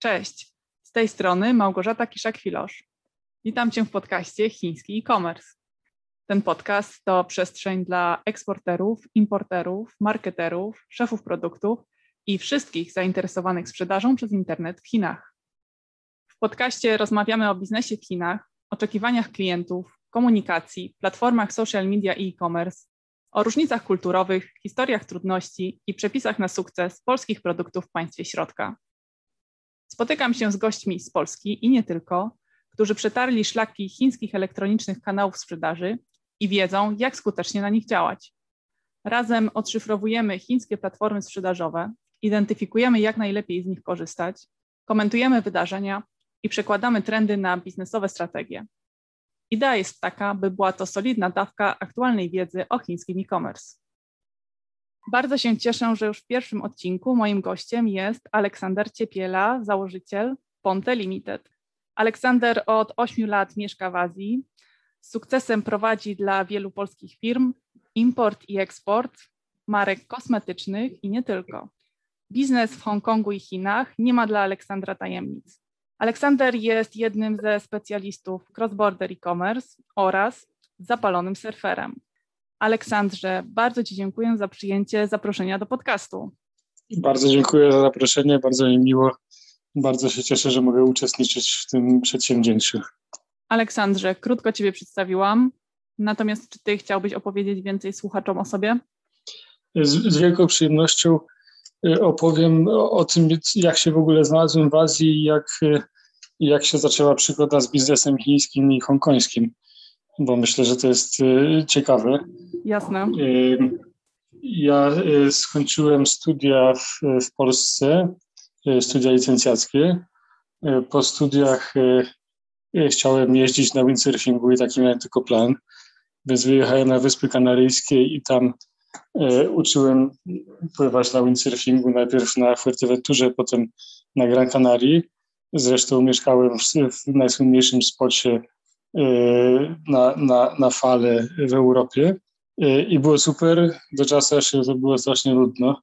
Cześć, z tej strony Małgorzata Kiszak-Filosz. Witam Cię w podcaście Chiński e-commerce. Ten podcast to przestrzeń dla eksporterów, importerów, marketerów, szefów produktów i wszystkich zainteresowanych sprzedażą przez internet w Chinach. W podcaście rozmawiamy o biznesie w Chinach, oczekiwaniach klientów, komunikacji, platformach social media i e-commerce, o różnicach kulturowych, historiach trudności i przepisach na sukces polskich produktów w państwie środka. Spotykam się z gośćmi z Polski i nie tylko, którzy przetarli szlaki chińskich elektronicznych kanałów sprzedaży i wiedzą, jak skutecznie na nich działać. Razem odszyfrowujemy chińskie platformy sprzedażowe, identyfikujemy, jak najlepiej z nich korzystać, komentujemy wydarzenia i przekładamy trendy na biznesowe strategie. Idea jest taka, by była to solidna dawka aktualnej wiedzy o chińskim e-commerce. Bardzo się cieszę, że już w pierwszym odcinku moim gościem jest Aleksander Ciepiela, założyciel Ponte Limited. Aleksander od 8 lat mieszka w Azji. Z sukcesem prowadzi dla wielu polskich firm import i eksport marek kosmetycznych i nie tylko. Biznes w Hongkongu i Chinach nie ma dla Aleksandra tajemnic. Aleksander jest jednym ze specjalistów cross-border e-commerce oraz zapalonym surferem. Aleksandrze, bardzo Ci dziękuję za przyjęcie zaproszenia do podcastu. Bardzo dziękuję za zaproszenie, bardzo mi miło. Bardzo się cieszę, że mogę uczestniczyć w tym przedsięwzięciu. Aleksandrze, krótko Ciebie przedstawiłam, natomiast czy Ty chciałbyś opowiedzieć więcej słuchaczom o sobie? Z, z wielką przyjemnością y, opowiem o, o, tym, jak się w ogóle znalazłem w Azji i jak, y, jak się zaczęła przygoda z biznesem chińskim i hongkońskim bo myślę, że to jest y, ciekawe. Jasne. Y, ja y, skończyłem studia w, w Polsce, studia licencjackie. Po studiach chciałem jeździć na windsurfingu i taki miałem tylko plan, więc wyjechałem na Wyspy Kanaryjskie i tam uczyłem pływać na windsurfingu, najpierw na Fuerteventurze, potem na Gran Canaria. Zresztą mieszkałem w, w najsłynniejszym spocie na, na, na falę w Europie. Y, I było super, do czasu aż to było strasznie nudno,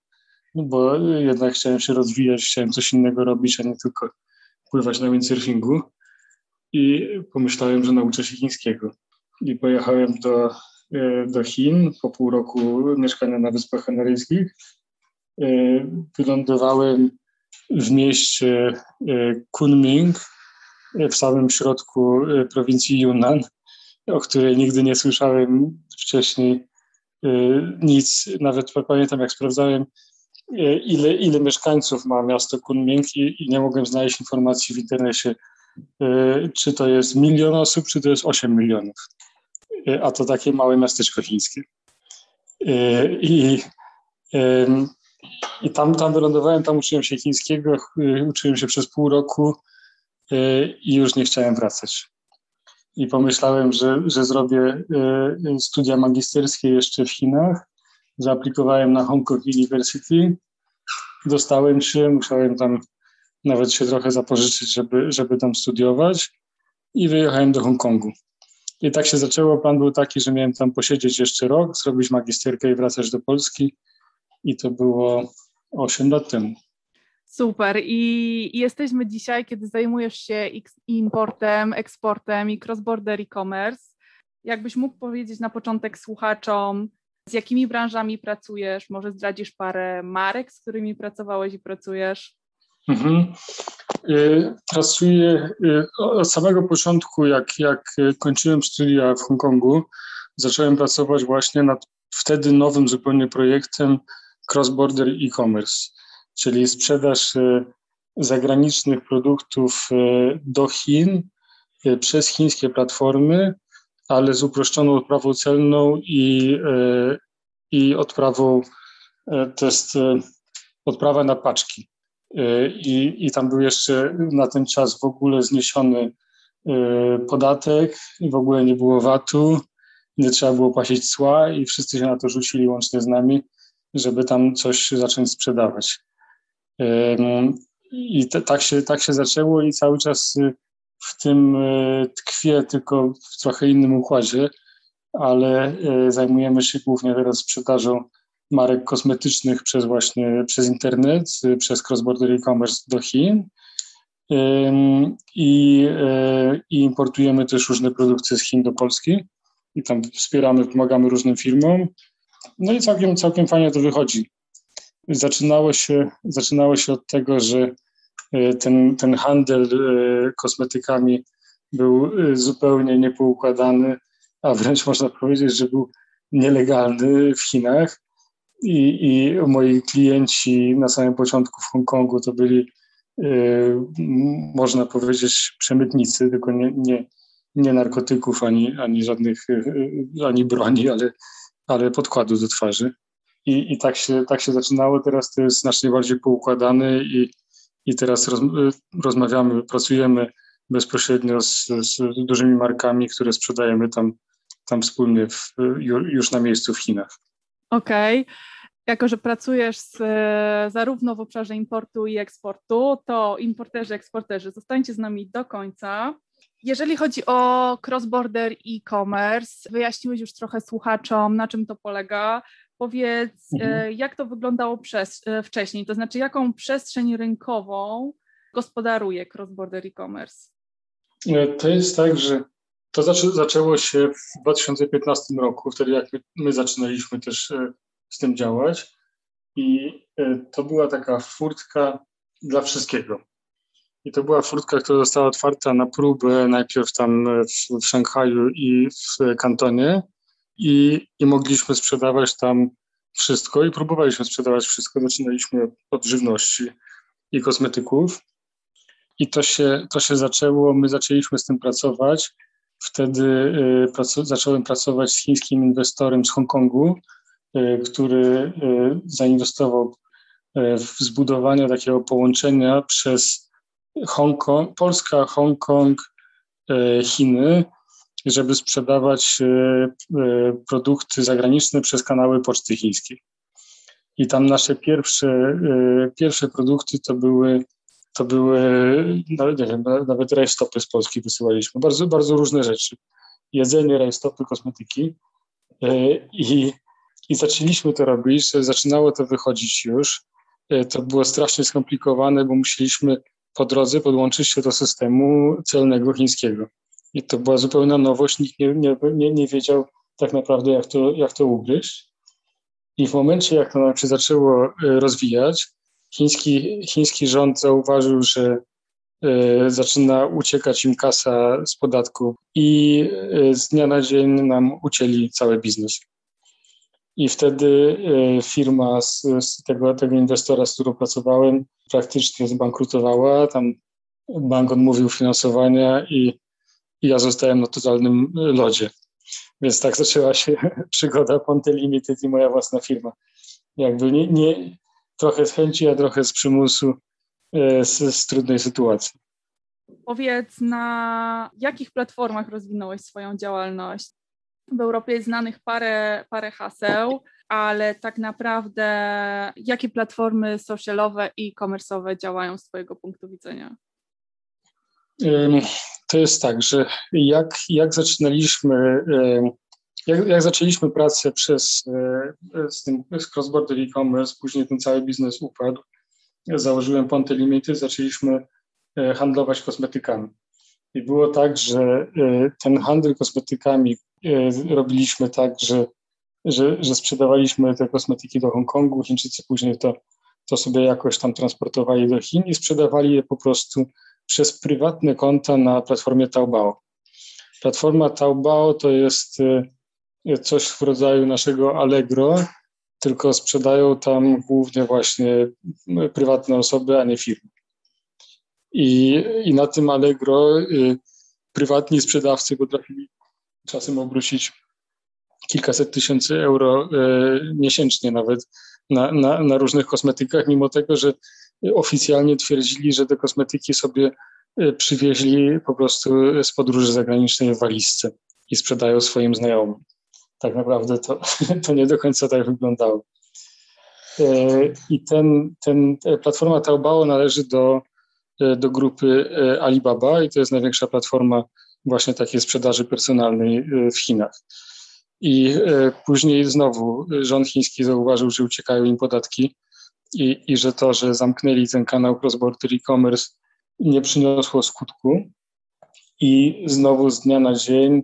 no bo jednak chciałem się rozwijać, chciałem coś innego robić, a nie tylko pływać na windsurfingu. I pomyślałem, że nauczę się chińskiego. I pojechałem do, y, do Chin po pół roku mieszkania na Wyspach Kanaryjskich. Wylądowałem w mieście Kunming, w samym środku y, prowincji Yunnan, o której nigdy nie słyszałem wcześniej y, nic. Nawet pamiętam, jak sprawdzałem, y, ile, ile mieszkańców ma miasto Kunming i, i nie mogłem znaleźć informacji w internecie, czy to jest milion osób, czy to jest 8 milionów. A to takie małe miasteczko chińskie. I, i tam, tam wylądowałem, tam uczyłem się chińskiego, uczyłem się przez pół roku i już nie chciałem wracać. I pomyślałem, że, że zrobię e, studia magisterskie jeszcze w Chinach. Zaaplikowałem na Hong Kong University. Dostałem się, musiałem tam nawet się trochę zapożyczyć, żeby, żeby tam studiować i wyjechałem do Hongkongu. I tak się zaczęło. Plan był taki, że miałem tam posiedzieć jeszcze rok, zrobić magisterkę i wracać do Polski. I to było 8 lat temu. Super. I jesteśmy dzisiaj, kiedy zajmujesz się importem, eksportem i cross-border e-commerce. Jakbyś mógł powiedzieć na początek słuchaczom, z jakimi branżami pracujesz? Może zdradzisz parę marek, z którymi pracowałeś i pracujesz? Mhm. Y, pracuję y, od samego początku, jak, jak kończyłem studia w Hongkongu, zacząłem pracować właśnie nad wtedy nowym zupełnie projektem cross-border e-commerce czyli sprzedaż e, zagranicznych produktów e, do Chin e, przez chińskie platformy, ale z uproszczoną odprawą celną i, i odprawą, to jest odprawa na paczki. I, I tam był jeszcze na ten czas w ogóle zniesiony podatek, w ogóle nie było VAT-u, nie trzeba było płacić cła i wszyscy się na to rzucili łącznie z nami, żeby tam coś zacząć sprzedawać. I tak, się, tak się zaczęło i cały czas y, w tym y, tkwię, tylko w trochę innym układzie, ale y, zajmujemy się głównie teraz sprzedażą marek kosmetycznych przez właśnie przez internet, przez cross-border e-commerce do Chin. i, i importujemy też różne produkty z Chin do Polski i tam wspieramy, pomagamy różnym firmom. No i całkiem, całkiem fajnie to wychodzi. Zaczynało się, zaczynało się od tego, że ten, ten handel kosmetykami był zupełnie niepoukładany, a wręcz można powiedzieć, że był nielegalny w Chinach. I, I moi klienci na samym początku w Hongkongu to byli, można powiedzieć, przemytnicy, tylko nie, nie, nie narkotyków, ani, ani żadnych, ani broni, ale, ale podkładu do twarzy. I, i tak, się, tak się zaczynało. Teraz to jest znacznie bardziej poukładane i, i teraz roz, rozmawiamy, pracujemy bezpośrednio z, z dużymi markami, które sprzedajemy tam tam wspólnie w, już na miejscu w Chinach. Okej. Okay. Jako, że pracujesz z, zarówno w obszarze importu i eksportu, to importerzy, eksporterzy, zostańcie z nami do końca. Jeżeli chodzi o cross-border e-commerce, wyjaśniłeś już trochę słuchaczom, na czym to polega. Powiedz, mhm. E, jak to wyglądało przez, e, wcześniej, to znaczy jaką przestrzeń rynkową gospodaruje cross-border e-commerce? E, to jest tak, że to zaczę, zaczęło się w 2015 roku, wtedy jak my, my zaczynaliśmy też z tym działać i to była taka furtka dla wszystkiego. I to była furtka, która została otwarta na próbę najpierw tam w, w Szanghaju i w Kantonie i, i mogliśmy sprzedawać tam wszystko i próbowaliśmy sprzedawać wszystko. Zaczynaliśmy od żywności i kosmetyków. I to się, to się zaczęło, my zaczęliśmy z tym pracować. Wtedy y, zacząłem pracować z chińskim inwestorem z Hongkongu, y, który y, zainwestował w zbudowanie takiego połączenia przez Hongkong, Polska, Hongkong, Chiny, żeby sprzedawać produkty zagraniczne przez kanały poczty chińskiej. I tam nasze pierwsze, pierwsze produkty to były to były, nawet nie wiem, nawet rajstopy z Polski wysyłaliśmy. Bardzo, bardzo różne rzeczy. Jedzenie, rajstopy, kosmetyki. E, I, I zaczęliśmy to robić, zaczynało to wychodzić już. E, to było strasznie skomplikowane, bo musieliśmy po drodze podłączyć się do systemu celnego chińskiego. I to była zupełna nowość, nikt nie, nie, nie wiedział tak naprawdę, jak to, jak to ugryźć. I w momencie, jak to się zaczęło e, rozwijać, chiński, chiński rząd zauważył, że y, zaczyna uciekać im kasa z podatku i y, z dnia na dzień nam ucięli cały biznes. I wtedy firma z, z, tego, tego inwestora, z którą pracowałem, praktycznie zbankrutowała. Tam bank odmówił finansowania i, i ja zostałem na totalnym lodzie. Więc tak zaczęła się przygoda Ponte Limited i moja własna firma. Jakby nie, nie, trochę z chęci, a trochę z przymusu, e, z, z trudnej sytuacji. Powiedz, na jakich platformach rozwinąłeś swoją działalność? W Europie jest znanych parę, parę haseł, ale tak naprawdę jakie platformy socialowe i komersowe działają z Twojego punktu widzenia? To jest tak, że jak, jak zaczynaliśmy jak, jak zaczęliśmy pracę przez, e, z tym z cross-border e-commerce, później ten cały biznes upadł, założyłem Ponte Limity, zaczęliśmy e, handlować kosmetykami. I było tak, że e, ten handel kosmetykami robiliśmy tak, że, że, że sprzedawaliśmy te kosmetyki do Hongkongu, Chińczycy później to, to sobie jakoś tam transportowali do Chin i sprzedawali je po prostu przez prywatne konta na platformie Taobao. Platforma Taobao to jest coś w rodzaju naszego Allegro, tylko sprzedają tam głównie właśnie prywatne osoby, a nie firmy. I, i na tym Allegro y, prywatni sprzedawcy potrafili czasem obrócić kilkaset tysięcy euro y, miesięcznie nawet na, na, na różnych kosmetykach, mimo tego, że oficjalnie twierdzili, że te kosmetyki sobie y, przywieźli po prostu z podróży zagranicznej w walizce i sprzedają swoim znajomym tak naprawdę to, to nie do końca tak wyglądało. E, I ten, ten platforma Taobao należy do, e, do grupy e, Alibaba i to jest największa platforma właśnie takiej sprzedaży personalnej w Chinach. I później znowu rząd chiński zauważył, że uciekają im podatki i, i że to, że zamknęli ten kanał cross-border e-commerce nie przyniosło skutku. I znowu z dnia na dzień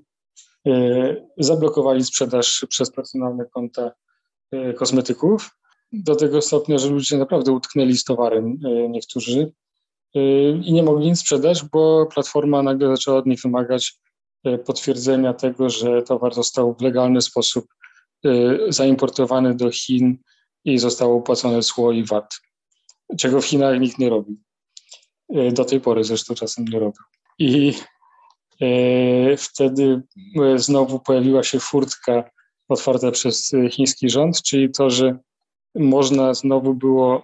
zablokowali sprzedaż przez personalne konta kosmetyków. Do tego stopnia, że ludzie naprawdę utknęli z towarem niektórzy i nie mogli nic sprzedać, bo platforma nagle zaczęła od nich wymagać potwierdzenia tego, że towar został w legalny sposób zaimportowany do Chin i zostało opłacone cło i VAT, czego w Chinach nikt nie robi. E, do tej pory zresztą czasem nie robił. I e, wtedy e, znowu pojawiła się furtka otwarta przez chiński rząd, czyli to, że można znowu było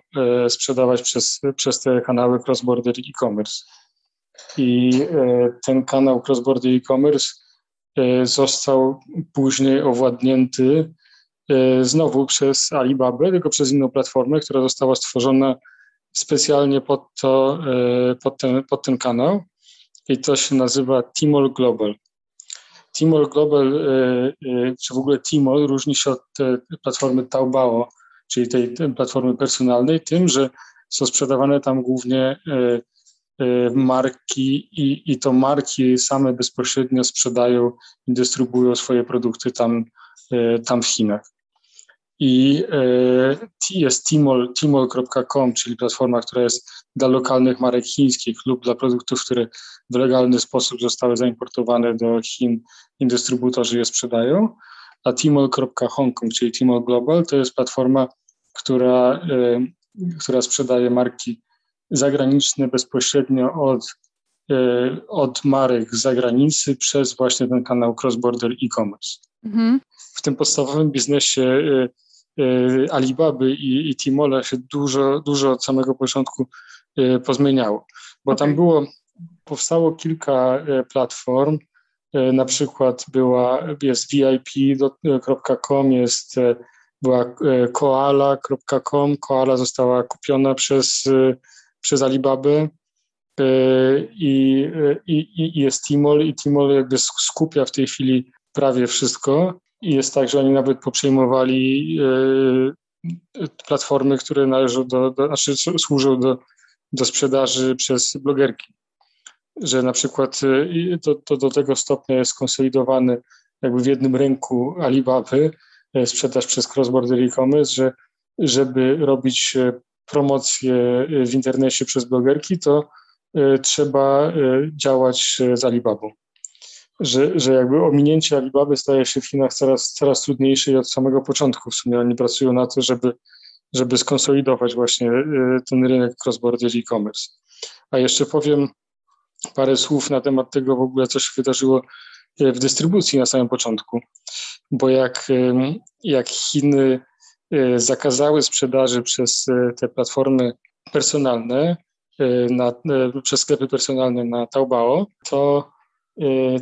sprzedawać przez, przez te kanały cross-border e-commerce. I ten kanał cross-border e-commerce został później owładnięty znowu przez Alibabę, tylko przez inną platformę, która została stworzona specjalnie pod, to, e, pod, ten, pod ten kanał i to się nazywa Timor Global. Timor Global, e, czy w ogóle Timor różni się od platformy Taobao, czyli tej, tej platformy personalnej, tym, że są sprzedawane tam głównie marki i, i to marki same bezpośrednio sprzedają i dystrybuują swoje produkty tam, tam w Chinach i e, jest Timol, timol.com, czyli platforma, która jest dla lokalnych marek chińskich lub dla produktów, które w legalny sposób zostały zaimportowane do Chin i dystrybutorzy je sprzedają, a timol.hongkong, czyli Timol Global, to jest platforma, która, e, która sprzedaje marki zagraniczne bezpośrednio od, e, od marek z zagranicy przez właśnie ten kanał cross-border e-commerce. Mhm. W tym podstawowym biznesie Y, Alibaby i, i Timola się dużo, dużo od samego początku y, pozmieniało, bo okay. tam było, powstało kilka y, platform, na przykład była, jest vip.com, jest, była koala.com, koala została kupiona przez, przez Alibabę. I, i, i jest Timol i Timol jakby skupia w tej chwili prawie wszystko i jest tak, że oni nawet poprzejmowali e, platformy, które należą do, do znaczy służą do, do sprzedaży przez blogerki. Że na przykład e, to, to do tego stopnia jest skonsolidowany jakby w jednym rynku Alibaby, e, sprzedaż przez cross-border e-commerce, że żeby robić promocję w internecie przez blogerki, to trzeba działać z Alibabą że, że jakby ominięcie Alibaby staje się w Chinach coraz, coraz trudniejsze i od samego początku w sumie oni pracują na to, żeby, żeby skonsolidować właśnie y, ten rynek cross-border e-commerce. A jeszcze powiem parę słów na temat tego w ogóle, co się wydarzyło y, w dystrybucji na samym początku, bo jak, jak Chiny y, zakazały sprzedaży przez te platformy personalne, na, przez sklepy personalne na Taobao, to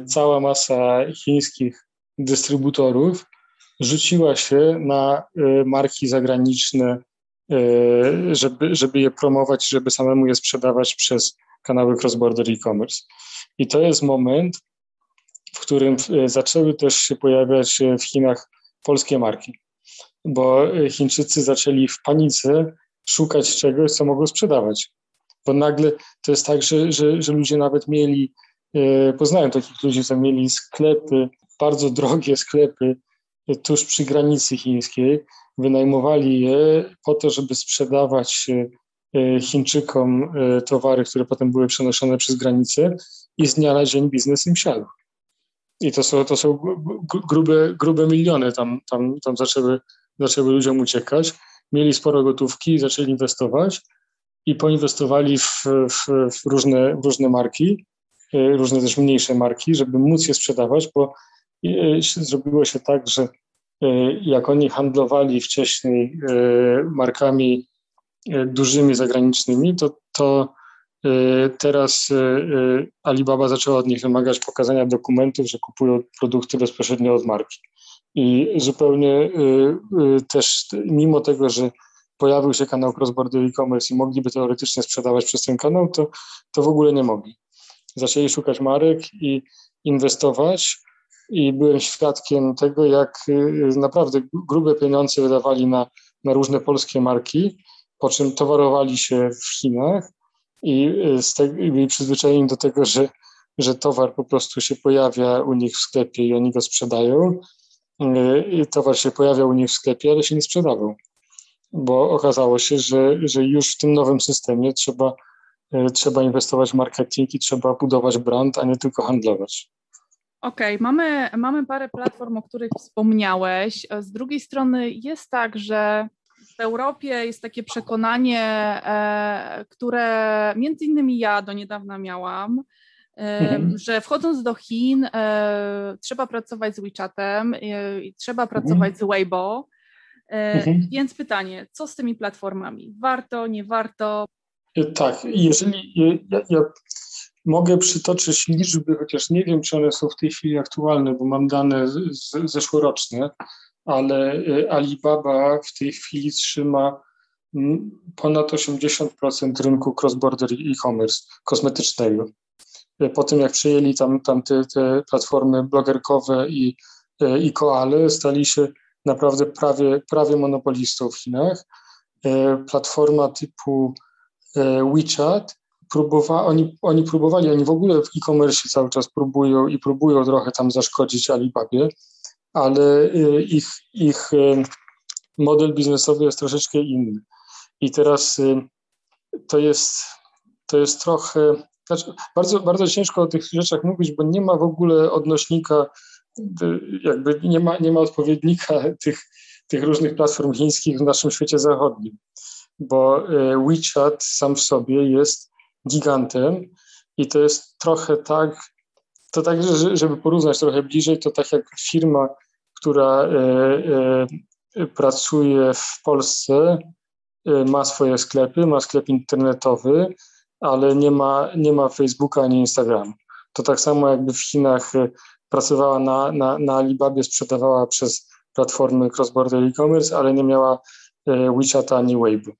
cała masa chińskich dystrybutorów rzuciła się na y, marki zagraniczne, y, żeby, żeby je promować, żeby samemu je sprzedawać przez kanały cross-border e-commerce. I to jest moment, w którym zaczęły też się pojawiać w Chinach polskie marki, bo Chińczycy zaczęli w panice szukać czegoś, co mogą sprzedawać. Bo nagle to jest tak, że, że, że ludzie nawet mieli poznałem takich ludzi, co mieli sklepy, bardzo drogie sklepy tuż przy granicy chińskiej. Wynajmowali je po to, żeby sprzedawać e, Chińczykom e, towary, które potem były przenoszone przez granicę i z dnia na dzień biznes im siadł. I to są, to są grube, grube miliony tam, tam, tam zaczęły, zaczęły ludziom uciekać. Mieli sporo gotówki, zaczęli inwestować i poinwestowali w, w, w różne, w różne marki E, różne też mniejsze marki, żeby móc je sprzedawać, bo e, zrobiło się tak, że e, jak oni handlowali wcześniej markami dużymi zagranicznymi, to, to teraz Alibaba zaczęła od nich wymagać pokazania dokumentów, że kupują produkty bezpośrednio od marki. I zupełnie też, mimo tego, że pojawił się kanał cross-border e-commerce i mogliby teoretycznie sprzedawać przez ten kanał, to, to w ogóle nie mogli zaczęli szukać marek i inwestować. I byłem świadkiem tego, jak y, naprawdę grube pieniądze wydawali na, na różne polskie marki, po czym towarowali się w Chinach i, z te, i przyzwyczajeni do tego, że, że towar po prostu się pojawia u nich w sklepie i oni go sprzedają. I towar się pojawia u nich w sklepie, ale się nie sprzedawał, bo okazało się, że, że już w tym nowym systemie trzeba, trzeba inwestować w marketing i trzeba budować brand, a nie tylko handlować. Okej, okay, mamy, mamy parę platform, o których wspomniałeś. Z drugiej strony jest tak, że w Europie jest takie przekonanie, e, które między innymi ja do niedawna miałam, e, mhm. że wchodząc do Chin e, trzeba pracować z WeChatem i trzeba mhm. pracować mhm. z Weibo. Mhm. Więc pytanie, co z tymi platformami? Warto, nie warto? Tak, jeżeli ja, ja Mogę przytoczyć liczby, chociaż nie wiem, czy one są w tej chwili aktualne, bo mam dane z, zeszłoroczne, ale y, Alibaba w tej chwili trzyma mm, ponad 80% rynku cross-border e-commerce kosmetycznego. Y, po tym, jak przejęli tam, tam te, te platformy blogerkowe i, y, i koale, stali się naprawdę prawie, prawie monopolistą w Chinach. Platforma typu WeChat próbowa, oni, oni próbowali, oni w ogóle w e-commerce cały czas próbują i próbują trochę tam zaszkodzić Alibabie, ale y, ich, ich y, model biznesowy jest troszeczkę inny. I teraz to jest, to jest trochę, znaczy bardzo, bardzo ciężko o tych rzeczach mówić, bo nie ma w ogóle odnośnika, jakby nie ma, nie ma odpowiednika tych, tych różnych platform chińskich w naszym świecie zachodnim, bo WeChat sam w sobie jest gigantem i to jest trochę tak, to tak, żeby porównać trochę bliżej, to tak jak firma, która e, e, pracuje w Polsce, ma swoje sklepy, ma sklep internetowy, ale nie ma, nie ma Facebooka ani Instagramu. To tak samo jakby w Chinach pracowała na, na, na Alibabie, sprzedawała przez platformy cross-border e-commerce, ale nie miała WeChata ani Weibo.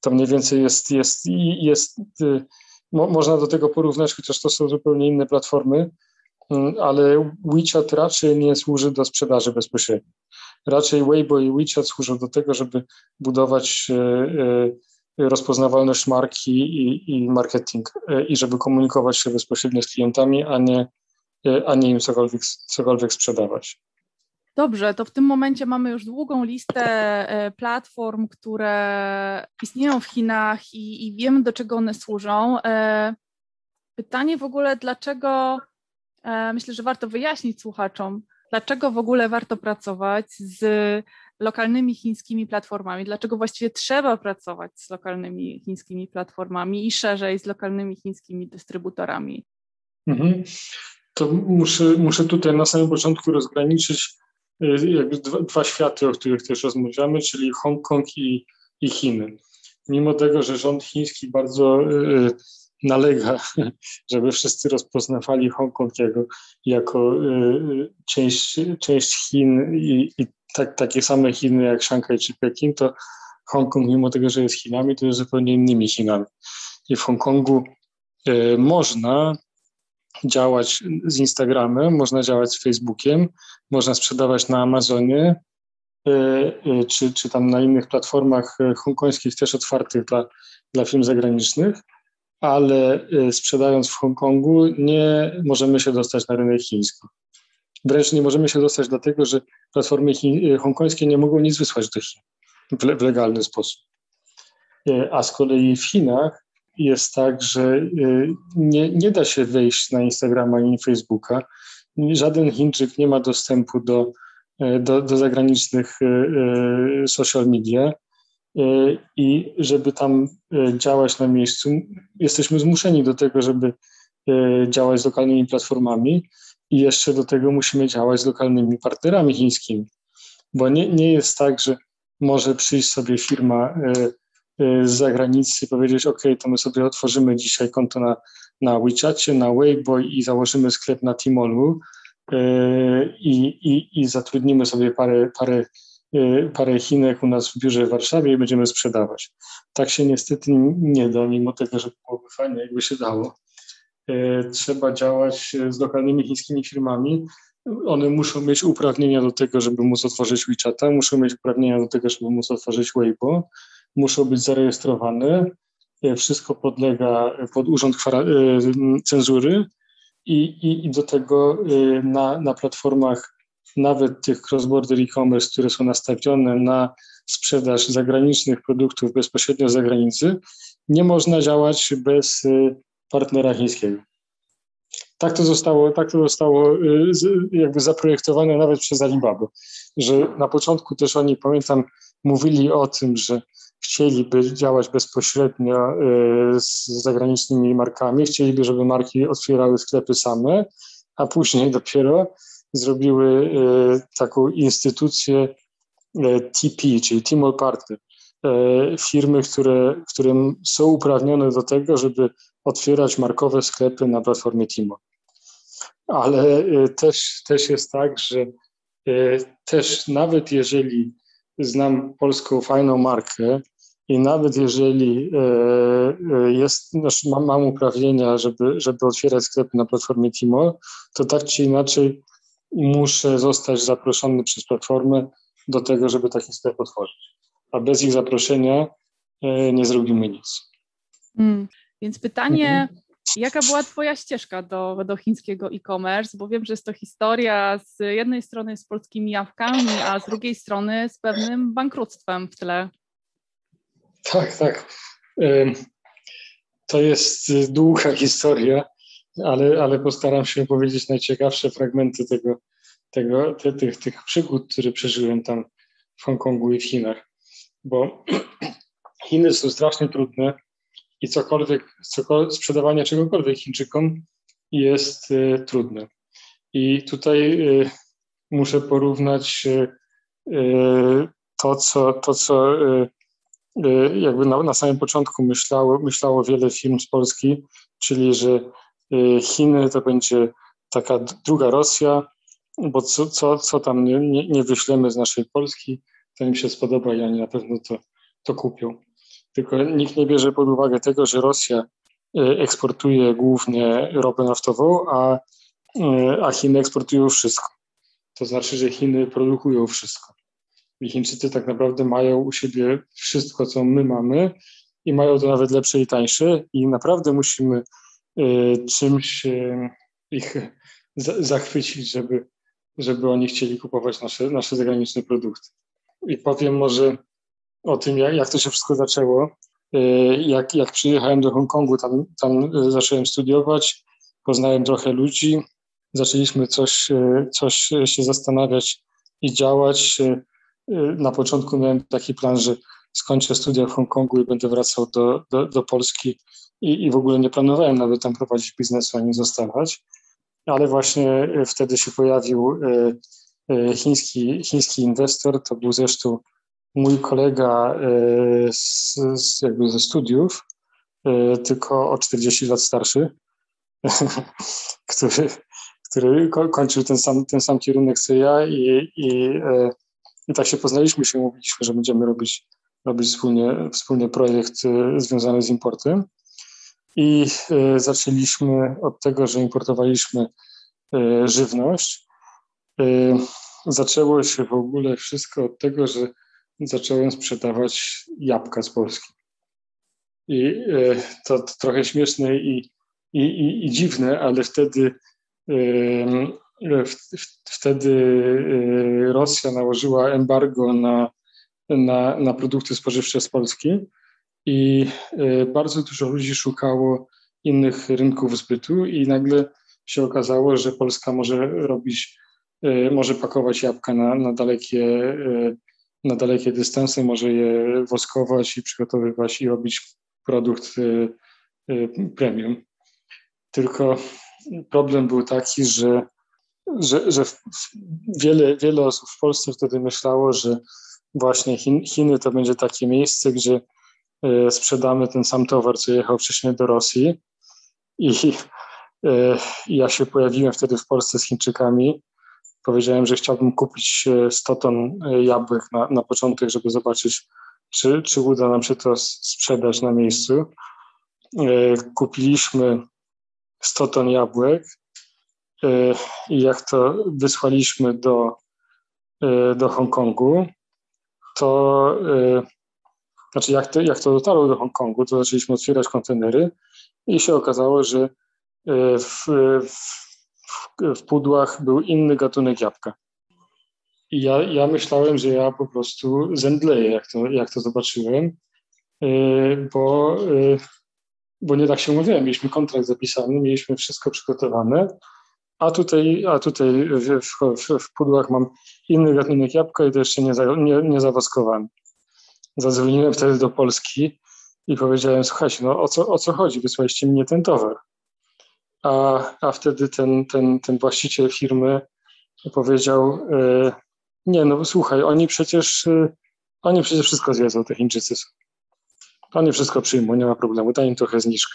To mniej więcej jest, jest, jest, jest mo, można do tego porównać, chociaż to są zupełnie inne platformy, mm, ale WeChat raczej nie służy do sprzedaży bezpośredniej. Raczej Weibo i WeChat służą do tego, żeby budować e, e, rozpoznawalność marki i, i marketing e, i żeby komunikować się bezpośrednio z klientami, a nie, a nie im cokolwiek, cokolwiek sprzedawać. Dobrze, to w tym momencie mamy już długą listę e, platform, które istnieją w Chinach i, i wiemy, do czego one służą. E, pytanie w ogóle, dlaczego, e, myślę, że warto wyjaśnić słuchaczom, dlaczego w ogóle warto pracować z lokalnymi chińskimi platformami, dlaczego właściwie trzeba pracować z lokalnymi chińskimi platformami i szerzej z lokalnymi chińskimi dystrybutorami. Mhm. To muszę, muszę tutaj na samym początku rozgraniczyć jakby dwa, dwa światy, o których też rozmawiamy, czyli Hongkong i, i Chiny. Mimo tego, że rząd chiński bardzo y, nalega, żeby wszyscy rozpoznawali Hongkong jako, jako y, część, część Chin i, i tak, takie same Chiny jak Szanghaj czy Pekin, to Hongkong, mimo tego, że jest Chinami, to jest zupełnie innymi Chinami. I w Hongkongu y, można działać z Instagramem, można działać z Facebookiem, można sprzedawać na Amazonie, e, e, czy, czy tam na innych platformach e, hongkońskich też otwartych dla, dla firm zagranicznych, ale sprzedając w Hongkongu nie możemy się dostać na rynek chiński. Wręcz nie możemy się dostać dlatego, że platformy hongkońskie nie mogą nic wysłać do Chin w legalny sposób. A z kolei w Chinach jest tak, że y, nie, nie da się wejść na Instagrama ani Facebooka. Żaden Chińczyk nie ma dostępu do, y, do, do zagranicznych y, social media. I żeby tam działać na miejscu, jesteśmy zmuszeni do tego, żeby działać z lokalnymi platformami i jeszcze do tego musimy działać z lokalnymi partnerami chińskimi. Bo nie, nie jest tak, że może przyjść sobie firma z zagranicy powiedzieć, OK, to my sobie otworzymy dzisiaj konto na, na WeChacie, na Weibo i założymy sklep na Tmolu y, i, i, i zatrudnimy sobie parę, parę, y, parę Chinek u nas w biurze w Warszawie i będziemy sprzedawać. Tak się niestety nie da, mimo tego, że byłoby fajnie, jakby się dało. Trzeba działać z lokalnymi chińskimi firmami. One muszą mieć uprawnienia do tego, żeby móc otworzyć WeChata, muszą mieć uprawnienia do tego, żeby móc otworzyć Weibo muszą być zarejestrowane wszystko podlega pod urząd cenzury i, i, i do tego na, na platformach nawet tych cross-border e-commerce, które są nastawione na sprzedaż zagranicznych produktów bezpośrednio z zagranicy, nie można działać bez partnera chińskiego. Tak to zostało, tak to zostało jakby zaprojektowane nawet przez Alibaba, że na początku też oni, pamiętam, mówili o tym, że chcieliby działać bezpośrednio y, z zagranicznymi markami, chcieliby, żeby marki otwierały sklepy same, a później dopiero zrobiły y, taką instytucję y, TP, czyli Tmall Partner. Firmy, które, które są uprawnione do tego, żeby otwierać markowe sklepy na platformie Tmall. Ale też, też jest tak, że też nawet jeżeli znam polską fajną markę i nawet jeżeli e, e, jest, znaczy mam, mam uprawnienia, żeby, żeby otwierać sklepy na platformie Timo, to tak czy inaczej muszę zostać zaproszony przez platformę do tego, żeby taki sklep otworzyć. A bez ich zaproszenia e, nie zrobimy nic. Hmm. Więc pytanie, mhm. Jaka była Twoja ścieżka do, do chińskiego e-commerce? Bo wiem, że jest to historia z jednej strony z polskimi jawkami, a z drugiej strony z pewnym bankructwem w tle. Tak, tak. To jest długa historia, ale, ale postaram się powiedzieć najciekawsze fragmenty tego, tego, te, tych, tych przygód, które przeżyłem tam w Hongkongu i w Chinach. Bo Chiny są strasznie trudne i cokolwiek, cokolwiek sprzedawanie czegokolwiek Chińczykom jest y, trudne. I tutaj y, muszę porównać y, to, co, to, co jakby na, na samym początku myślało, myślało wiele firm z Polski, czyli że Chiny to będzie taka druga Rosja, bo co, co, co tam nie, nie, nie wyślemy z naszej Polski, to im się spodoba i oni na pewno to, to kupią tylko nikt nie bierze pod uwagę tego, że Rosja e, eksportuje głównie ropę naftową, a, a Chiny eksportują wszystko. To znaczy, że Chiny produkują wszystko. Chińczycy tak naprawdę mają u siebie wszystko, co my mamy i mają to nawet lepsze i tańsze i naprawdę musimy y, czymś y, ich zachwycić, żeby, żeby oni chcieli kupować nasze, nasze zagraniczne produkty. I powiem może o tym, jak, jak to się wszystko zaczęło. E, jak, jak przyjechałem do Hongkongu, tam, tam zacząłem studiować, poznałem trochę ludzi, zaczęliśmy coś, e, coś się zastanawiać i działać. Na początku miałem taki plan, że skończę studia w Hongkongu i będę wracał do, do, do Polski i, i w ogóle nie planowałem nawet tam prowadzić biznesu ani zostawać. Ale właśnie wtedy się pojawił chiński, chiński inwestor, to był zresztą mój kolega z, z, jakby ze studiów, tylko o 40 lat starszy, który, który kończył ten sam, ten sam kierunek co ja i, i, i tak się poznaliśmy się, mówiliśmy, że będziemy robić, robić wspólnie, wspólnie projekt związany z importem. I zaczęliśmy od tego, że importowaliśmy żywność. Zaczęło się w ogóle wszystko od tego, że zacząłem sprzedawać jabłka z Polski. I to, to trochę śmieszne i, i, i, i dziwne, ale wtedy, wtedy e, Rosja nałożyła embargo na, na, na produkty spożywcze z Polski i bardzo dużo ludzi szukało innych rynków zbytu i nagle się okazało, że Polska może robić, może pakować jabłka na, na dalekie na dalekie dystanse, może je woskować i przygotowywać i robić produkt premium. Tylko problem był taki, że, że, że wiele, wiele osób w Polsce wtedy myślało, że właśnie Chiny to będzie takie miejsce, gdzie y, sprzedamy ten sam towar, co jechał wcześniej do Rosji. I ja się pojawiłem wtedy w Polsce z Chińczykami powiedziałem, że chciałbym kupić 100 ton e, jabłek na, na początek, żeby zobaczyć, czy, czy uda nam się to sprzedać na miejscu. E, kupiliśmy 100 ton jabłek e, i jak to wysłaliśmy do, do Hongkongu, to znaczy jak to, jak to dotarło do Hongkongu, to zaczęliśmy otwierać kontenery i się okazało, że w, w, w pudłach był inny gatunek jabłka. I ja, ja myślałem, że ja po prostu zemdleję, jak to, jak to zobaczyłem, bo, bo nie tak się mówiłem. Mieliśmy kontrakt zapisany, mieliśmy wszystko przygotowane, a tutaj, a tutaj w, w, w pudłach mam inny gatunek jabłka i to jeszcze nie, nie, nie zawoskowany. Zadzwoniłem wtedy do Polski i powiedziałem, słuchajcie, no o co, o co chodzi? Wysłaliście mi nie ten towar. A, a wtedy ten, ten, ten właściciel firmy powiedział, e, nie no słuchaj, oni przecież, e, oni przecież wszystko zjedzą, te Chińczycy. Oni wszystko przyjmą, nie ma problemu, daj im trochę zniżkę.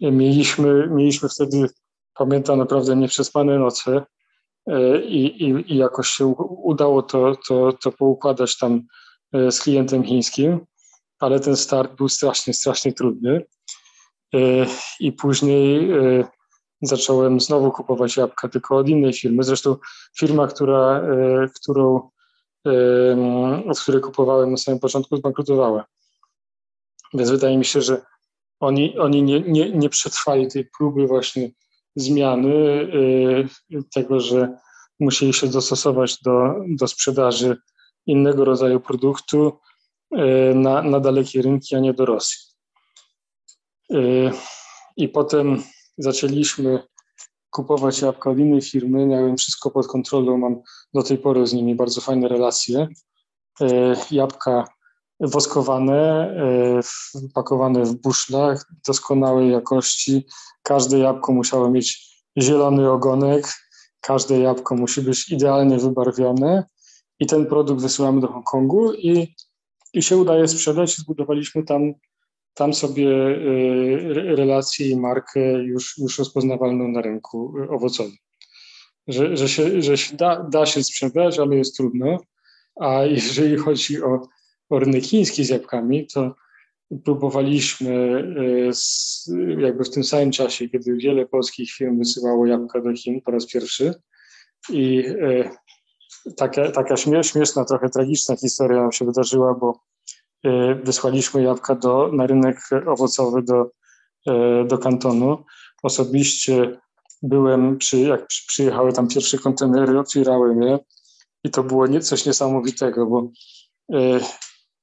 Mieliśmy, mieliśmy wtedy pamiętam naprawdę nieprzespane noce e, i, i, i jakoś się udało to, to, to poukładać tam e, z klientem chińskim, ale ten start był strasznie, strasznie trudny. E, I później zacząłem znowu kupować jabłka, tylko od innej firmy. Zresztą firma, która, którą, od której kupowałem na samym początku, zbankrutowała. Więc wydaje mi się, że oni, oni nie, nie, nie przetrwali tej próby właśnie zmiany, y, tego, że musieli się dostosować do, do sprzedaży innego rodzaju produktu y, na, na dalekie rynki, a nie do Rosji. Y, I potem zaczęliśmy kupować jabłka od innej firmy. Miałem wszystko pod kontrolą, mam do tej pory z nimi bardzo fajne relacje. Jabłka woskowane, e, pakowane w buszlach doskonałej jakości. Każde jabłko musiało mieć zielony ogonek, każde jabłko musi być idealnie wybarwione i ten produkt wysyłamy do Hongkongu i, i się udaje sprzedać. Zbudowaliśmy tam, tam sobie e, relację i markę już, już rozpoznawalną na rynku owocowym. Że, że, się, że się da, da się sprzedać, ale jest trudno. A jeżeli chodzi o rynek chiński z jabłkami, to próbowaliśmy e, jakby w tym samym czasie, kiedy wiele polskich firm wysyłało jabłka do Chin po raz pierwszy i e, taka, taka śmieszna, trochę tragiczna historia nam się wydarzyła, bo e, wysłaliśmy jabłka do, na rynek owocowy do, do kantonu. Osobiście byłem, przy, jak przyjechały tam pierwsze kontenery, otwierałem je i to było nie, coś niesamowitego, bo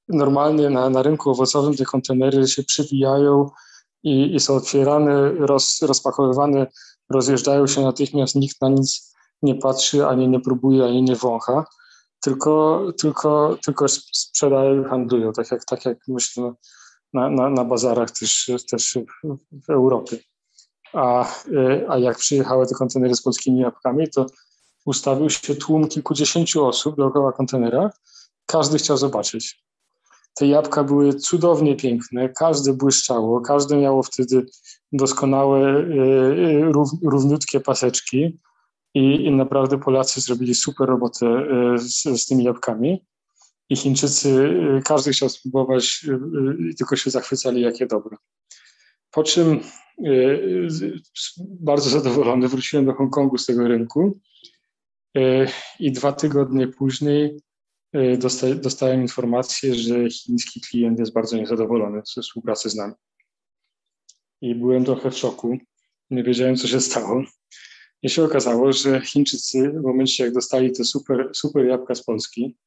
normalnie na, na rynku owocowym te kontenery się przywijają i, i są otwierane, roz, rozpakowywane, rozjeżdżają się natychmiast, nikt na nic nie patrzy, ani nie próbuje, ani nie wącha, tylko, tylko, tylko sprzedają i handlują, tak jak, tak jak myślę na, na, na bazarach też, też w Europie. A, a jak przyjechały te kontenery z polskimi jabłkami, to ustawił się tłum kilkudziesięciu osób dookoła kontenera. Każdy chciał zobaczyć. Te jabłka były cudownie piękne, każde błyszczało, każde miało wtedy doskonałe, e, e, równiutkie paseczki i, i naprawdę Polacy zrobili super robotę e, z, z tymi jabłkami. I Chińczycy, każdy chciał spróbować, tylko się zachwycali, jakie dobre. Po czym bardzo zadowolony wróciłem do Hongkongu z tego rynku i dwa tygodnie później Y, dostałem informację, że chiński klient jest bardzo niezadowolony ze współpracy z nami. I byłem trochę w szoku. Nie wiedziałem, co się stało. I się okazało, że Chińczycy w momencie, jak dostali te super, super jabłka z Polski,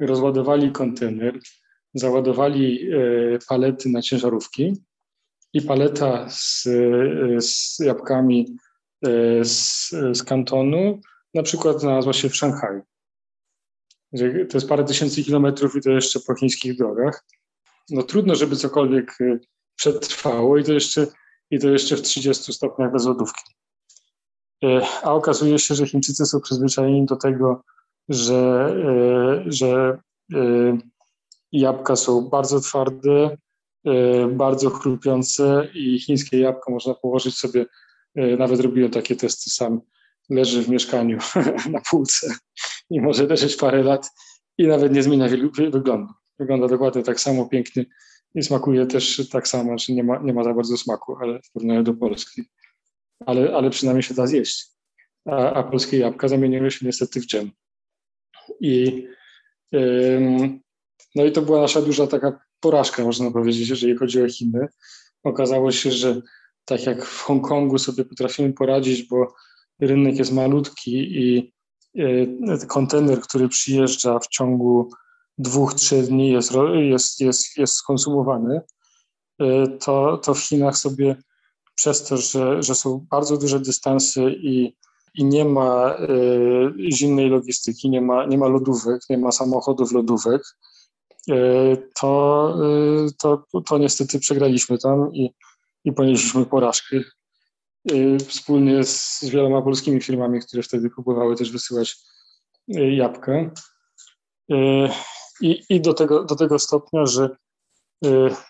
rozładowali kontener, załadowali y, palety na ciężarówki i paleta z, y, z jabłkami z, z kantonu na przykład znalazła się w Szanghaju to jest parę tysięcy kilometrów i to jeszcze po chińskich drogach. No trudno, żeby cokolwiek y, przetrwało i to jeszcze, i to jeszcze w 30 stopniach bez lodówki. Y, a okazuje się, że Chińczycy są przyzwyczajeni do tego, że, y, że jabłka są bardzo twarde, bardzo chrupiące i chińskie jabłko można położyć sobie, nawet robiłem takie testy sam, leży w mieszkaniu na półce i może leżeć parę lat i nawet nie zmienia wyglądu. Wygląda dokładnie tak samo pięknie i smakuje też tak samo, że nie ma, nie ma za bardzo smaku, ale w porównaniu do Polski. Ale, ale przynajmniej się da zjeść. A, a polskie jabłka zamieniły się niestety w dżem. I, ym, No i to była nasza duża taka porażka, można powiedzieć, jeżeli chodzi o Chiny. Okazało się, że tak jak w Hongkongu sobie potrafimy poradzić, bo rynek jest malutki i kontener, który przyjeżdża w ciągu dwóch, trzech dni jest, jest, jest, jest skonsumowany, e, to, to w Chinach sobie przez to, że, że są bardzo duże dystanse i, i nie ma y, zimnej logistyki, nie ma, nie ma lodówek, nie ma samochodów lodówek, y, to, y, to, to niestety przegraliśmy tam i, i ponieśliśmy porażkę. Wspólnie z wieloma polskimi firmami, które wtedy próbowały też wysyłać jabłka. I, i do, tego, do tego stopnia, że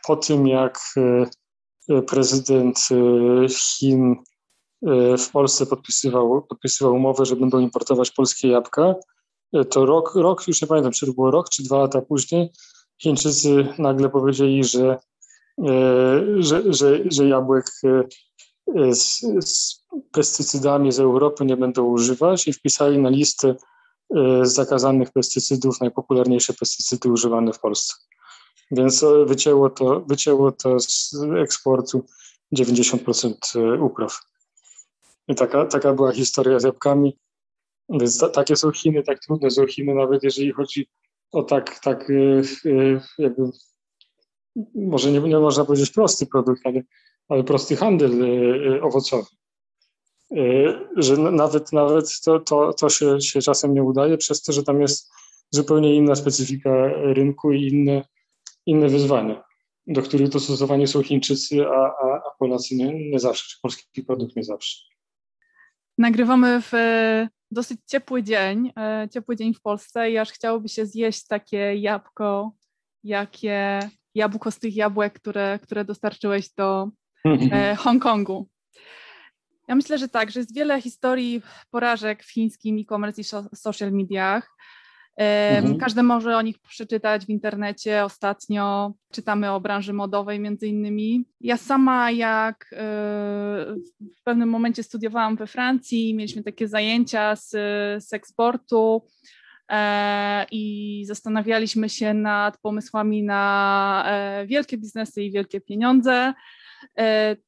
po tym jak prezydent Chin w Polsce podpisywał, podpisywał umowę, że będą importować polskie jabłka, to rok, rok, już nie pamiętam, czy to było rok, czy dwa lata później, Chińczycy nagle powiedzieli, że, że, że, że jabłek z, z pestycydami z Europy nie będą używać i wpisali na listę zakazanych pestycydów najpopularniejsze pestycydy używane w Polsce. Więc wycięło to, wycięło to z eksportu 90% upraw. I taka, taka była historia z jabłkami. Więc ta, takie są Chiny, tak trudne są Chiny, nawet jeżeli chodzi o tak, tak jakby, może nie, nie można powiedzieć prosty produkt, ale, ale prosty handel owocowy. Że nawet, nawet to, to, to się, się czasem nie udaje, przez to, że tam jest zupełnie inna specyfika rynku i inne, inne wyzwania, do których dostosowani są Chińczycy, a, a, a Polacy nie, nie zawsze, czy polski produkt nie zawsze. Nagrywamy w e, dosyć ciepły dzień, e, ciepły dzień w Polsce i aż chciałoby się zjeść takie jabłko, jakie jabłko z tych jabłek, które, które dostarczyłeś do e, Hongkongu. Ja myślę, że tak, że jest wiele historii porażek w chińskim e-commerce i social mediach. Mhm. Każdy może o nich przeczytać w internecie. Ostatnio czytamy o branży modowej między innymi. Ja sama jak e, w pewnym momencie studiowałam we Francji, mieliśmy takie zajęcia z, z eksportu e, i zastanawialiśmy się nad pomysłami na e, wielkie biznesy i wielkie pieniądze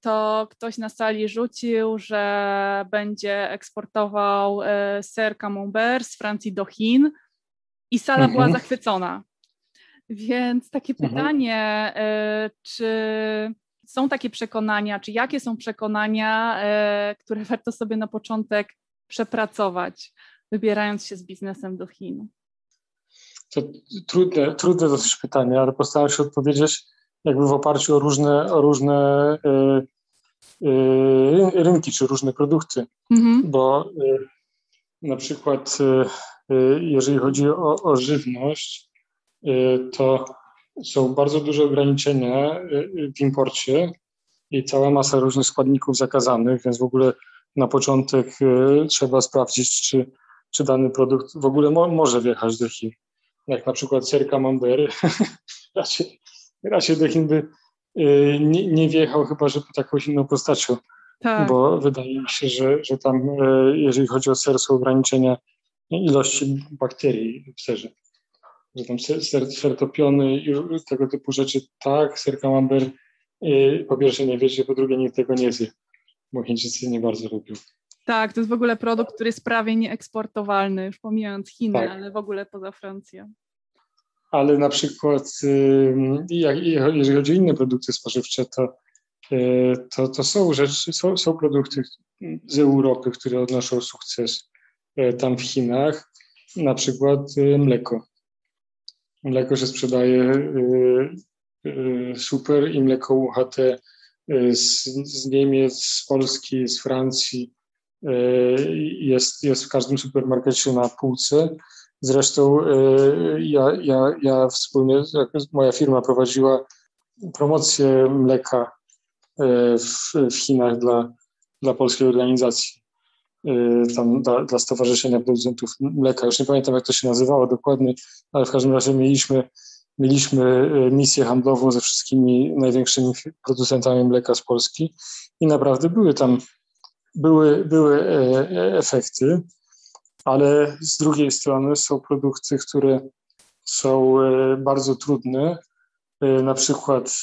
to ktoś na sali rzucił, że będzie eksportował ser camembert z Francji do Chin i sala mhm. była zachwycona. Więc takie mhm. pytanie, y, czy są takie przekonania, czy jakie są przekonania, y, które warto sobie na początek przepracować, wybierając się z biznesem do Chin? To trudne, trudne dosyć pytanie, ale postaram się odpowiedzieć jakby w oparciu o różne, o różne y, y, rynki czy różne produkty, mhm. bo y, na przykład jeżeli chodzi o, o żywność, to są bardzo duże ograniczenia w imporcie i cała masa różnych składników zakazanych, więc w ogóle na początek trzeba sprawdzić, czy, czy dany produkt w ogóle mo może wjechać do Chin. Jak na przykład ser camembert, raczej, raczej do Chin by nie, nie wjechał, chyba że taką inną postacią. Tak. Bo wydaje mi się, że, że tam, jeżeli chodzi o ser, są ograniczenia ilości bakterii w serze. Że tam ser, ser topiony i tego typu rzeczy, tak, ser camembert y, po pierwsze nie wiecie, po drugie nikt tego nie zje, bo Chińczycy nie bardzo lubią. Tak, to jest w ogóle produkt, który jest prawie nieeksportowalny, już pomijając Chiny, tak. ale w ogóle poza Francją. Ale na przykład, y, jeżeli chodzi o inne produkty spożywcze, to, y, to, to są rzeczy, są, są produkty z Europy, które odnoszą sukces E, tam w Chinach, na przykład e, mleko. Mleko się sprzedaje super i mleko UHT z, z Niemiec, z Polski, z Francji jest, jest w każdym supermarkecie na półce. Zresztą ja, ja, ja wspólnie, moja firma prowadziła promocję mleka w, w Chinach dla, dla polskiej organizacji. Y, tam dla, dla Stowarzyszenia Producentów Mleka. Już nie pamiętam, jak to się nazywało dokładnie, ale w każdym razie mieliśmy, mieliśmy misję handlową ze wszystkimi największymi producentami mleka z Polski i naprawdę były tam były, były e, e, efekty, ale z drugiej strony są produkty, które są bardzo trudne. Na przykład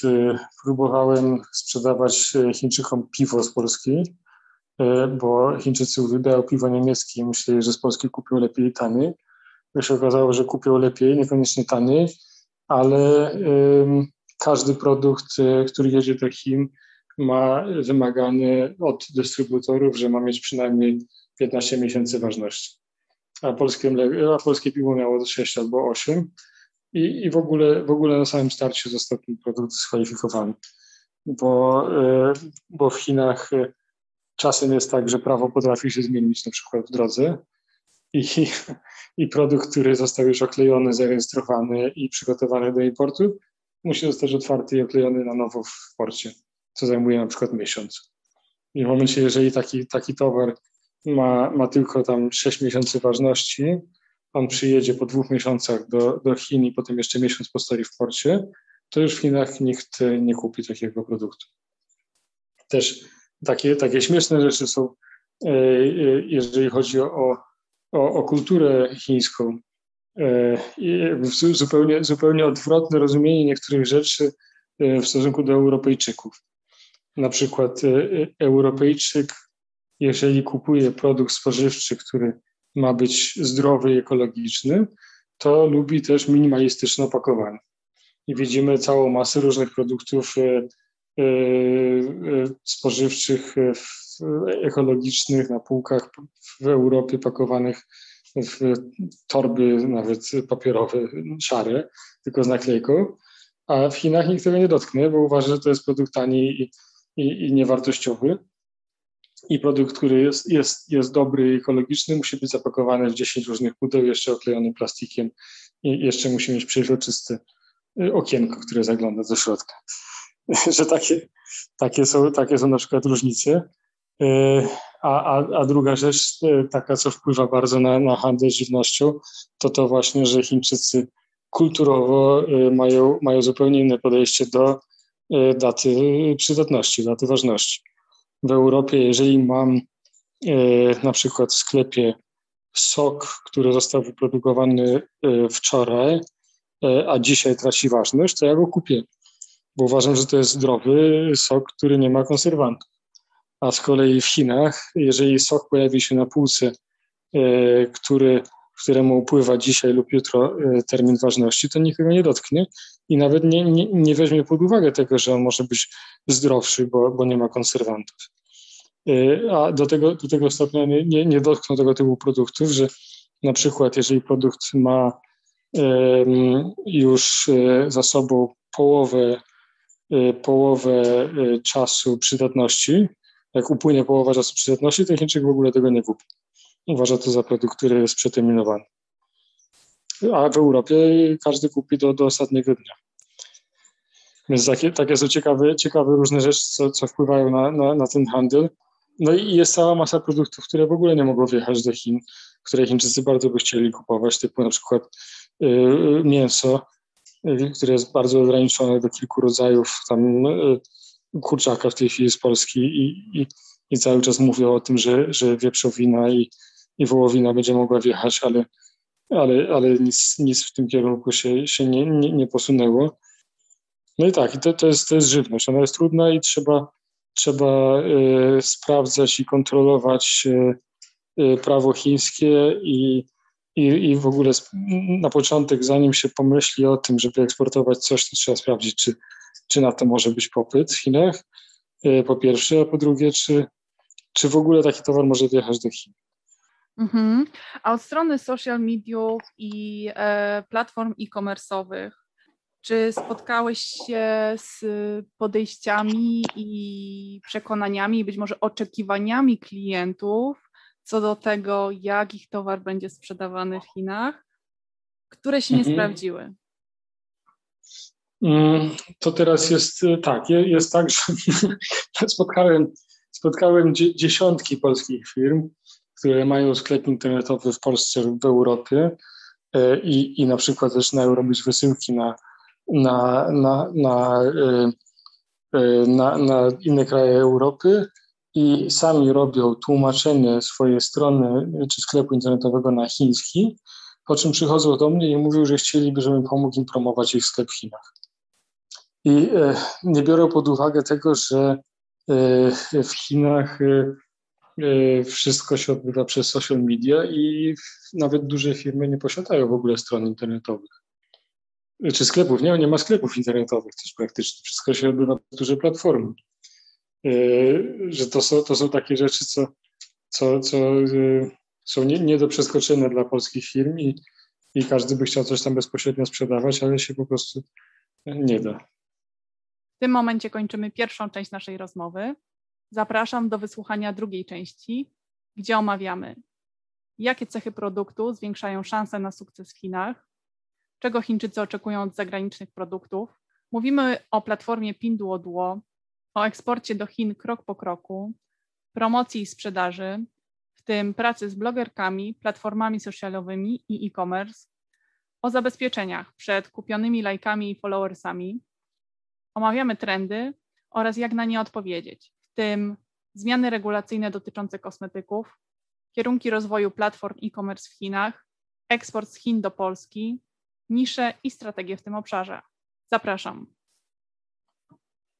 próbowałem sprzedawać Chińczykom piwo z Polski, bo Chińczycy uwielbiają piwo niemieckie i myśleli, że z Polski kupią lepiej tany. To się okazało, że kupią lepiej, niekoniecznie taniej, ale każdy produkt, który jedzie do Chin, ma wymaganie od dystrybutorów, że ma mieć przynajmniej 15 miesięcy ważności. A polskie, a polskie piwo miało 6 albo 8 i, i w, ogóle, w ogóle na samym starcie został ten produkt dyskwalifikowany, bo, e, bo w Chinach e, czasem jest tak, że prawo potrafi się zmienić na przykład w drodze. I, i produkt, który został już oklejony, zarejestrowany i przygotowany do importu, musi zostać otwarty i oklejony na nowo w porcie co zajmuje na przykład miesiąc. I w momencie, jeżeli taki, taki towar ma, ma tylko tam 6 miesięcy ważności, on przyjedzie po dwóch miesiącach do, do Chin i potem jeszcze miesiąc postoi w porcie, to już w Chinach nikt nie kupi takiego produktu. Też takie, takie śmieszne rzeczy są, e, e, jeżeli chodzi o, o, o kulturę chińską. E, zupełnie, zupełnie odwrotne rozumienie niektórych rzeczy w stosunku do Europejczyków. Na przykład e, e, Europejczyk, jeżeli kupuje produkt spożywczy, który ma być zdrowy i ekologiczny, to lubi też minimalistyczne opakowanie. I widzimy całą masę różnych produktów e, spożywczych, ekologicznych na półkach w Europie pakowanych w torby nawet papierowe, szare, tylko z naklejką, a w Chinach nikt tego nie dotknie, bo uważa, że to jest produkt tani i i, i niewartościowy. I produkt, który jest, jest, jest dobry i ekologiczny, musi być zapakowany w 10 różnych pudeł, jeszcze oklejony plastikiem i jeszcze musi mieć przejrzyste y, okienko, które zagląda do środka. Że takie, takie, są, takie są na przykład różnice. Y, a, a, a druga rzecz, y, taka, co wpływa bardzo na, na handel żywnością, to to właśnie, że Chińczycy kulturowo mają, mają zupełnie inne podejście do daty przydatności, daty ważności. W Europie, jeżeli mam e, na przykład w sklepie sok, który został wyprodukowany e, wczoraj, a dzisiaj traci ważność, to ja go kupię, bo uważam, że to jest zdrowy sok, który nie ma konserwantów. A z kolei w Chinach, jeżeli sok pojawi się na półce, który któremu upływa dzisiaj lub jutro e, termin ważności, to nikt go nie dotknie i nawet nie, nie, nie weźmie pod uwagę tego, że on może być zdrowszy, bo, bo nie ma konserwantów. E, a do tego, do tego stopnia nie, nie, nie dotkną tego typu produktów, że na przykład jeżeli produkt ma już e, za sobą połowę, połowę czasu przydatności, jak upłynie połowa czasu przydatności, to Chińczyk w ogóle tego nie kupi uważa to za produkt, który jest przeterminowany. A w Europie każdy kupi do, do ostatniego dnia. Więc takie, takie są ciekawe, ciekawe różne rzeczy, co, co wpływają na, na, na ten handel. No i jest cała masa produktów, które w ogóle nie mogą wjechać do Chin, które Chińczycy bardzo by chcieli kupować, typu na przykład y, mięso, y, które jest bardzo ograniczone do kilku rodzajów, tam y, kurczaka w tej chwili z Polski i, i, i cały czas mówią o tym, że, że wieprzowina i, i wołowina będzie mogła wjechać, ale, ale, ale nic, nic w tym kierunku się, się nie, nie, nie posunęło. No i tak, to, to, jest, to jest żywność. Ona jest trudna i trzeba, trzeba y, sprawdzać i kontrolować y, y, prawo chińskie i, i, i w ogóle na początek, zanim się pomyśli o tym, żeby eksportować coś, to trzeba sprawdzić, czy, czy na to może być popyt w Chinach, po pierwsze, a po drugie, czy, czy w ogóle taki towar może wjechać do Chin. Mhm. A od strony social mediów i e, platform e-commerce'owych, czy spotkałeś się z podejściami i przekonaniami, być może oczekiwaniami klientów co do tego, jak ich towar będzie sprzedawany w Chinach, które się nie mhm. sprawdziły? Mm, to teraz jest e, tak, jest tak, że spotkałem, spotkałem dziesiątki polskich firm, które mają sklep internetowy w Polsce lub w Europie e, i, i na przykład zaczynają robić wysyłki na, na, na, na, e, e, na, na inne kraje Europy i sami robią tłumaczenie swojej strony czy sklepu internetowego na chiński, po czym przychodzą do mnie i mówią, że chcieliby, żebym pomógł im promować ich sklep w Chinach. I nie biorą pod uwagę tego, że w Chinach wszystko się odbywa przez social media i nawet duże firmy nie posiadają w ogóle stron internetowych. Czy sklepów? Nie, nie ma sklepów internetowych też praktycznie. Wszystko się odbywa przez duże platformy. Że to są, to są takie rzeczy, co, co, co są nie, nie do przeskoczenia dla polskich firm i, i każdy by chciał coś tam bezpośrednio sprzedawać, ale się po prostu nie da. W tym momencie kończymy pierwszą część naszej rozmowy. Zapraszam do wysłuchania drugiej części, gdzie omawiamy, jakie cechy produktu zwiększają szanse na sukces w Chinach, czego Chińczycy oczekują od zagranicznych produktów. Mówimy o platformie Pinduoduo, o eksporcie do Chin krok po kroku, promocji i sprzedaży, w tym pracy z blogerkami, platformami socialowymi i e-commerce, o zabezpieczeniach przed kupionymi lajkami i followersami, Omawiamy trendy oraz jak na nie odpowiedzieć, tym zmiany regulacyjne dotyczące kosmetyków, kierunki rozwoju platform e-commerce w Chinach, eksport z Chin do Polski, nisze i strategie w tym obszarze. Zapraszam.